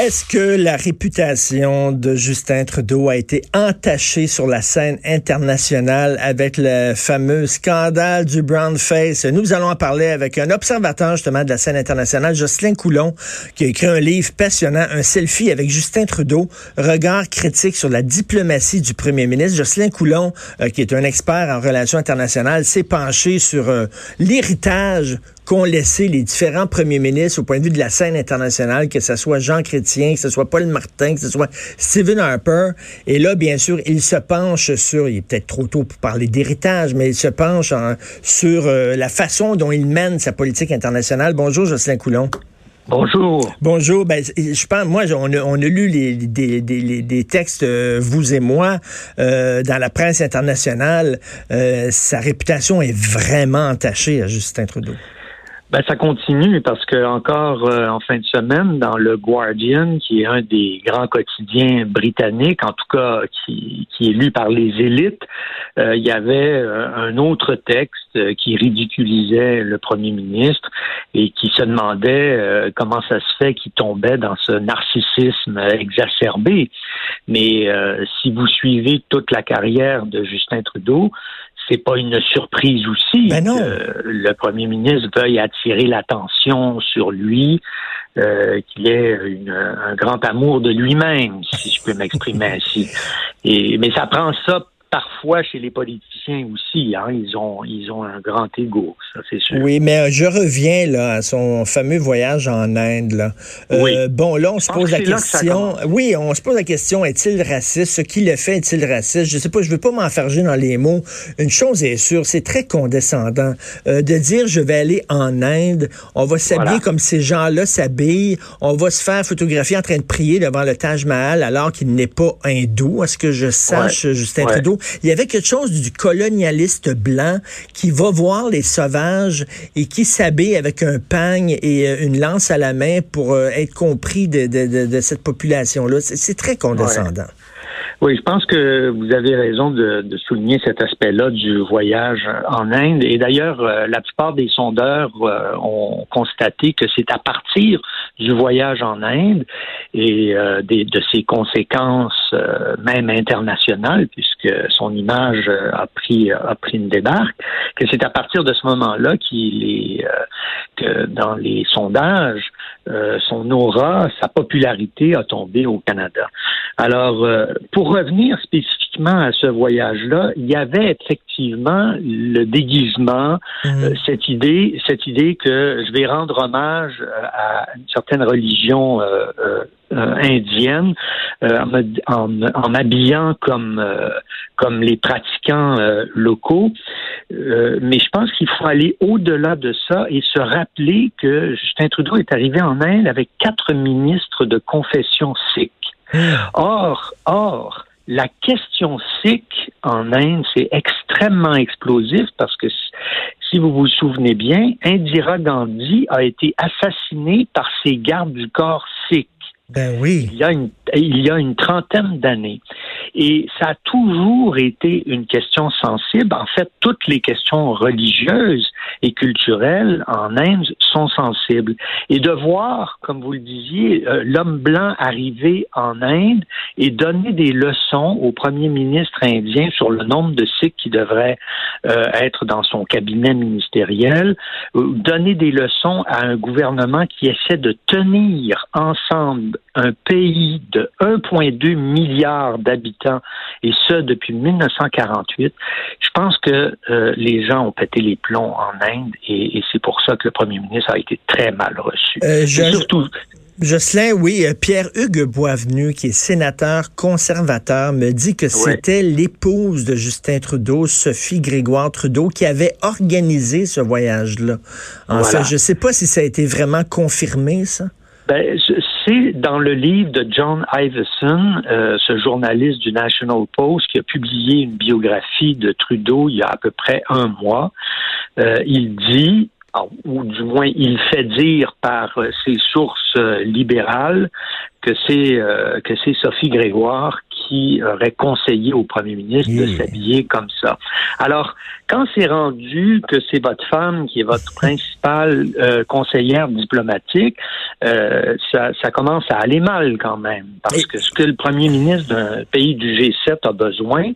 Est-ce que la réputation de Justin Trudeau a été entachée sur la scène internationale avec le fameux scandale du brown face? Nous allons en parler avec un observateur justement de la scène internationale, Jocelyn Coulon, qui a écrit un livre passionnant, un selfie avec Justin Trudeau, regard critique sur la diplomatie du premier ministre. Jocelyn Coulon, euh, qui est un expert en relations internationales, s'est penché sur euh, l'héritage qu'ont laissé les différents premiers ministres au point de vue de la scène internationale, que ce soit Jean Chrétien, que ce soit Paul Martin, que ce soit Stephen Harper. Et là, bien sûr, il se penche sur, il est peut-être trop tôt pour parler d'héritage, mais il se penche sur euh, la façon dont il mène sa politique internationale. Bonjour, Jocelyn Coulon. Bonjour. Bonjour. Ben, je pense, moi, on a, on a lu les, des, des, des textes, euh, vous et moi, euh, dans la presse internationale. sa réputation est vraiment entachée à Justin Trudeau. Ben, ça continue parce que encore euh, en fin de semaine, dans le Guardian, qui est un des grands quotidiens britanniques, en tout cas qui, qui est lu par les élites, euh, il y avait euh, un autre texte qui ridiculisait le premier ministre et qui se demandait comment ça se fait qu'il tombait dans ce narcissisme exacerbé. Mais si vous suivez toute la carrière de Justin Trudeau, c'est pas une surprise aussi ben que le premier ministre veuille attirer l'attention sur lui, euh, qu'il ait un grand amour de lui-même, si je peux m'exprimer ainsi. Et mais ça prend ça parfois chez les politiciens aussi. Hein, ils ont ils ont un grand ego, ça c'est sûr. Oui, mais euh, je reviens là à son fameux voyage en Inde. Là. Euh, oui. Bon, là on se pose la question. Oui, on se pose la question est-il raciste? Ce qu'il a fait est-il raciste? Je sais pas. Je veux pas m'enfarger dans les mots. Une chose est sûre, c'est très condescendant euh, de dire je vais aller en Inde. On va s'habiller comme ces gens-là s'habillent. On va se faire photographier en train de prier devant le Taj Mahal alors qu'il n'est pas hindou. Est-ce que je sache, Justin Trudeau il y avait quelque chose du colonialiste blanc qui va voir les sauvages et qui s'habille avec un pagne et euh, une lance à la main pour euh, être compris de, cette population-là. C'est très condescendant. Oui, je pense que vous avez raison de, souligner cet aspect-là du voyage en Inde. Et d'ailleurs, euh, la plupart des sondeurs ont constaté que c'est à partir du voyage en Inde et euh, de ses conséquences même internationales, puisque son image a pris a pris une débarque, que c'est à partir de ce moment-là qu'il est que dans les sondages, son aura, sa popularité a tombé au Canada. Alors, pour revenir spécifiquement à ce voyage-là, il y avait effectivement le déguisement, mhm. euh, cette idée, cette idée que je vais rendre hommage euh, à une certaine religion euh, indienne en, m'habillant comme comme les pratiquants locaux. mais je pense qu'il faut aller au-delà de ça et se rappeler que Justin Trudeau est arrivé en Inde avec quatre ministres de confession sikh. Or, or, la question sikh en Inde, c'est extrêmement explosif parce que si vous vous souvenez bien, Indira Gandhi a été assassinée par ses gardes du corps sikh. Ben oui. Il y a une, il y a une trentaine d'années. Et ça a toujours été une question sensible. En fait, toutes les questions religieuses et culturelles en Inde sont sensibles. Et de voir, comme vous le disiez, euh, l'homme blanc arriver en Inde et donner des leçons au premier ministre indien sur le nombre de Sikhs qui devraient euh, être dans son cabinet ministériel, donner des leçons à un gouvernement qui essaie de tenir ensemble un pays de 1,2 milliard d'habitants, et ce depuis 1948, je pense que euh, les gens ont pété les plombs en Inde, et, c'est pour ça que le premier ministre a été très mal reçu. Euh, surtout, Jocelyn, oui, euh, Pierre-Hugues Boisvenu, qui est sénateur conservateur, me dit que c'était l'épouse de Justin Trudeau, Sophie Grégoire Trudeau, qui avait organisé ce voyage-là. En fait, je ne sais pas si ça a été vraiment confirmé, ça. Ben, dans le livre de John Iveson, euh, ce journaliste du National Post qui a publié une biographie de Trudeau il y a à peu près un mois. Euh, il dit, ou du moins il fait dire par euh, ses sources libérales, que c'est que c'est Sophie Grégoire qui aurait conseillé au premier ministre de s'habiller comme ça. Alors, quand c'est rendu que c'est votre femme qui est votre principale euh, conseillère diplomatique, euh, ça, ça, commence à aller mal quand même. Parce que ce que le premier ministre d'un pays du G7 a besoin,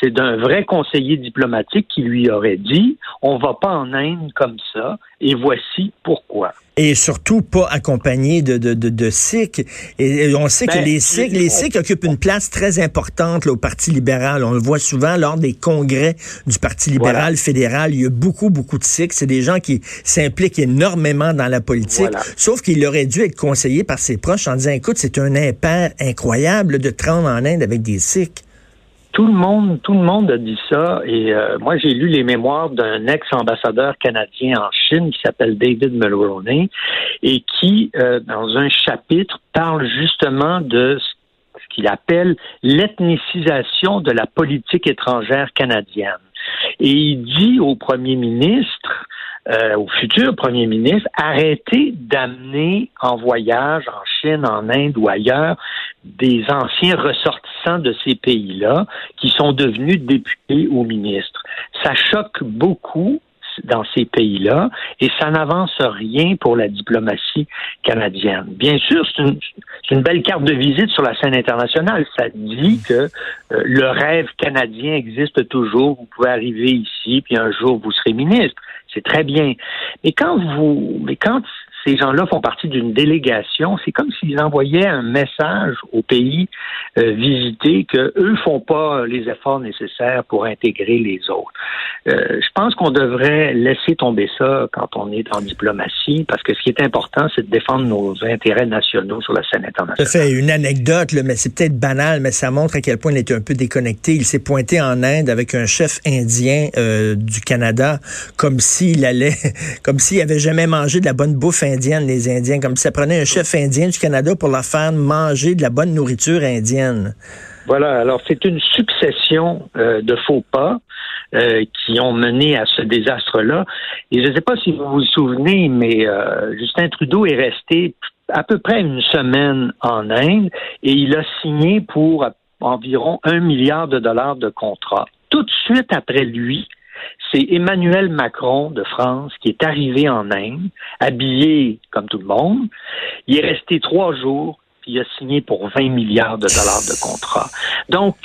c'est d'un vrai conseiller diplomatique qui lui aurait dit, on va pas en Inde comme ça, et voici pourquoi et surtout pas accompagné de, de, de, de Sikhs. Et, on sait que ben, les Sikhs, les Sikhs occupent une place très importante là, au Parti libéral. On le voit souvent lors des congrès du Parti libéral fédéral. Il y a beaucoup, beaucoup de Sikhs. C'est des gens qui s'impliquent énormément dans la politique. Sauf qu'il aurait dû être conseillé par ses proches en disant, écoute, c'est un impair incroyable de te rendre en Inde avec des Sikhs tout le monde, tout le monde a dit ça. Et euh, moi, j'ai lu les mémoires d'un ex-ambassadeur canadien en Chine qui s'appelle David Mulroney et qui, euh, dans un chapitre, parle justement de ce qu'il appelle l'ethnicisation de la politique étrangère canadienne. Et il dit au premier ministre, euh, au futur premier ministre, arrêtez d'amener en voyage en Chine, en Inde ou ailleurs des anciens ressortissants de ces pays-là qui sont devenus députés ou ministres. Ça choque beaucoup dans ces pays-là et ça n'avance rien pour la diplomatie canadienne. Bien sûr, c'est une, une, belle carte de visite sur la scène internationale. Ça dit que euh, le rêve canadien existe toujours. Vous pouvez arriver ici, puis un jour vous serez ministre. C'est très bien. Mais quand vous, mais quand ces gens-là font partie d'une délégation, c'est comme s'ils envoyaient un message au pays euh, visité que eux font pas les efforts nécessaires pour intégrer les autres. Euh, je pense qu'on devrait laisser tomber ça quand on est en diplomatie, parce que ce qui est important, c'est de défendre nos intérêts nationaux sur la scène internationale. Ça fait une anecdote, là, mais c'est peut-être banal, mais ça montre à quel point il était un peu déconnecté. Il s'est pointé en Inde avec un chef indien euh, du Canada, comme s'il allait, comme s'il avait jamais mangé de la bonne bouffe indienne les Indiens, comme si ça prenait un chef indien du Canada pour leur faire manger de la bonne nourriture indienne. Voilà, alors c'est une succession euh, de faux pas euh, qui ont mené à ce désastre-là. Et je ne sais pas si vous vous souvenez, mais euh, Justin Trudeau est resté à peu près une semaine en Inde et il a signé pour environ un milliard de dollars de contrat. Tout de suite après lui, c'est Emmanuel Macron de France qui est arrivé en Inde, habillé comme tout le monde. Il est resté trois jours, puis il a signé pour 20 milliards de dollars de contrat. Donc,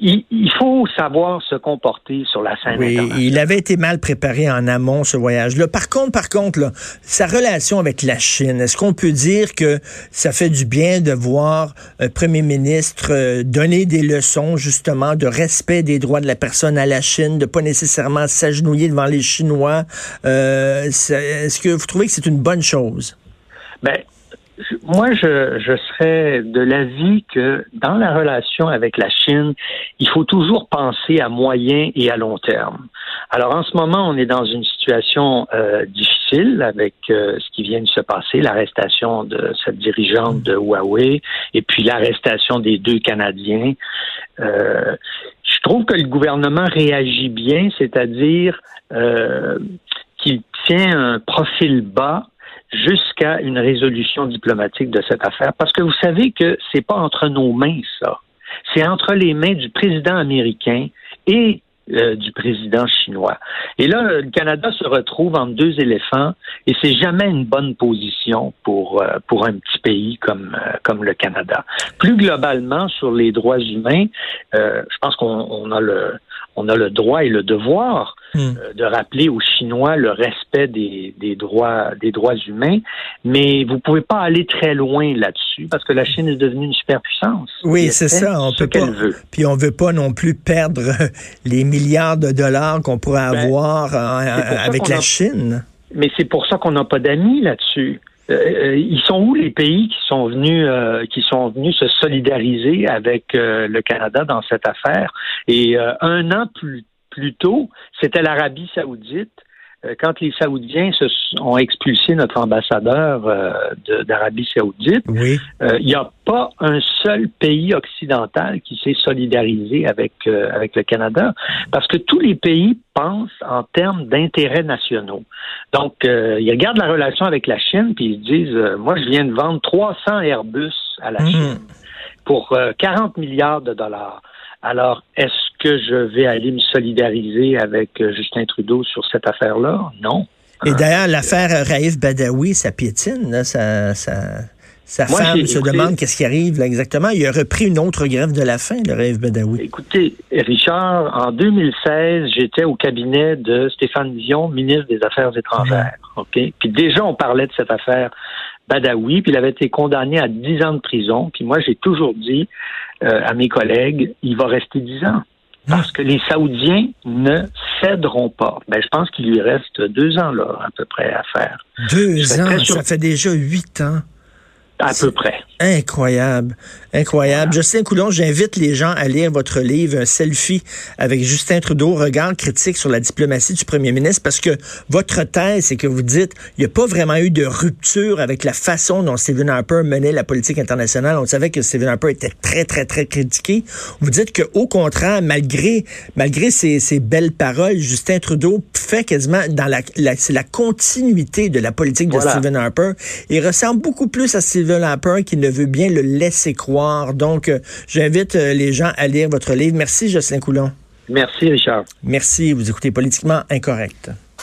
il, faut savoir se comporter sur la scène oui, Il avait été mal préparé en amont, ce voyage-là. Par contre, par contre, là, sa relation avec la Chine, est-ce qu'on peut dire que ça fait du bien de voir un premier ministre euh, donner des leçons, justement, de respect des droits de la personne à la Chine, de pas nécessairement s'agenouiller devant les Chinois? Euh, est-ce que vous trouvez que c'est une bonne chose? Ben, moi, je, je serais de l'avis que dans la relation avec la Chine, il faut toujours penser à moyen et à long terme. Alors, en ce moment, on est dans une situation euh, difficile avec euh, ce qui vient de se passer, l'arrestation de cette dirigeante de Huawei et puis l'arrestation des deux Canadiens. Euh, je trouve que le gouvernement réagit bien, c'est-à-dire qu'il tient un profil bas jusqu'à une résolution diplomatique de cette affaire. Parce que vous savez que c'est pas entre nos mains, ça. C'est entre les mains du président américain et euh, du président chinois. Et là, le Canada se retrouve entre deux éléphants et c'est jamais une bonne position pour euh, pour un petit pays comme euh, comme le Canada. Plus globalement sur les droits humains, je pense qu'on a le on a le droit et le devoir hmm. euh, de rappeler aux Chinois le respect des, des, droits des droits humains, mais vous pouvez pas aller très loin là-dessus parce que la Chine est devenue une superpuissance. Oui, c'est ça. On peut pas. Veut. Puis on veut pas non plus perdre les milliards de dollars qu'on pourrait ben, avoir avec la Chine. Mais c'est pour ça qu'on n'a pas d'amis là-dessus. Euh, euh, ils sont où les pays qui sont venus euh, qui sont venus se solidariser avec le Canada dans cette affaire? Et un an plus plus tôt, c'était l'Arabie Saoudite euh, quand les Saoudiens se ont expulsé notre ambassadeur euh, d'Arabie Saoudite, oui. Euh, il n'y a pas un seul pays occidental qui s'est solidarisé avec avec le Canada, parce que tous les pays pensent en termes d'intérêts nationaux. Donc, ils regardent la relation avec la Chine puis ils disent, moi, je viens de vendre 300 Airbus à la mhm. Chine. pour 40 milliards de dollars. Alors, est-ce que je vais aller me solidariser avec Justin Trudeau sur cette affaire-là? Non. Et d'ailleurs, l'affaire Raif Badawi, ça piétine, ça, ça, sa femme se demande qu'est-ce qui arrive là, exactement. Il a repris une autre grève de la faim, le rêve Badawi. Écoutez, Richard, en 2016, j'étais au cabinet de Stéphane Dion, ministre des Affaires étrangères. OK? Puis déjà, on parlait de cette affaire Badawi, puis il avait été condamné à 10 ans de prison. Puis moi, j'ai toujours dit euh, à mes collègues, il va rester 10 ans. Parce que les Saoudiens ne céderont pas. Ben, je pense qu'il lui reste deux ans, là, à peu près, à faire. Deux ans? Ça fait déjà huit ans. À peu près. Incroyable. Incroyable. Justin Coulon, j'invite les gens à lire votre livre, un selfie avec Justin Trudeau, regard critique sur la diplomatie du premier ministre, parce que votre thèse, c'est que vous dites, il n'y a pas vraiment eu de rupture avec la façon dont Stephen Harper menait la politique internationale. On savait que Stephen Harper était très, très, très critiqué. Vous dites que, au contraire, malgré, malgré ces, ces belles paroles, Justin Trudeau fait quasiment dans la, c'est la continuité de la politique de Stephen Harper. Il ressemble beaucoup plus à Stephen Harper qui ne veut bien le laisser croire. Donc, euh, j'invite euh, les gens à lire votre livre. Merci, Jocelyn Coulon. Merci, Richard. Merci. Vous écoutez Politiquement Incorrect.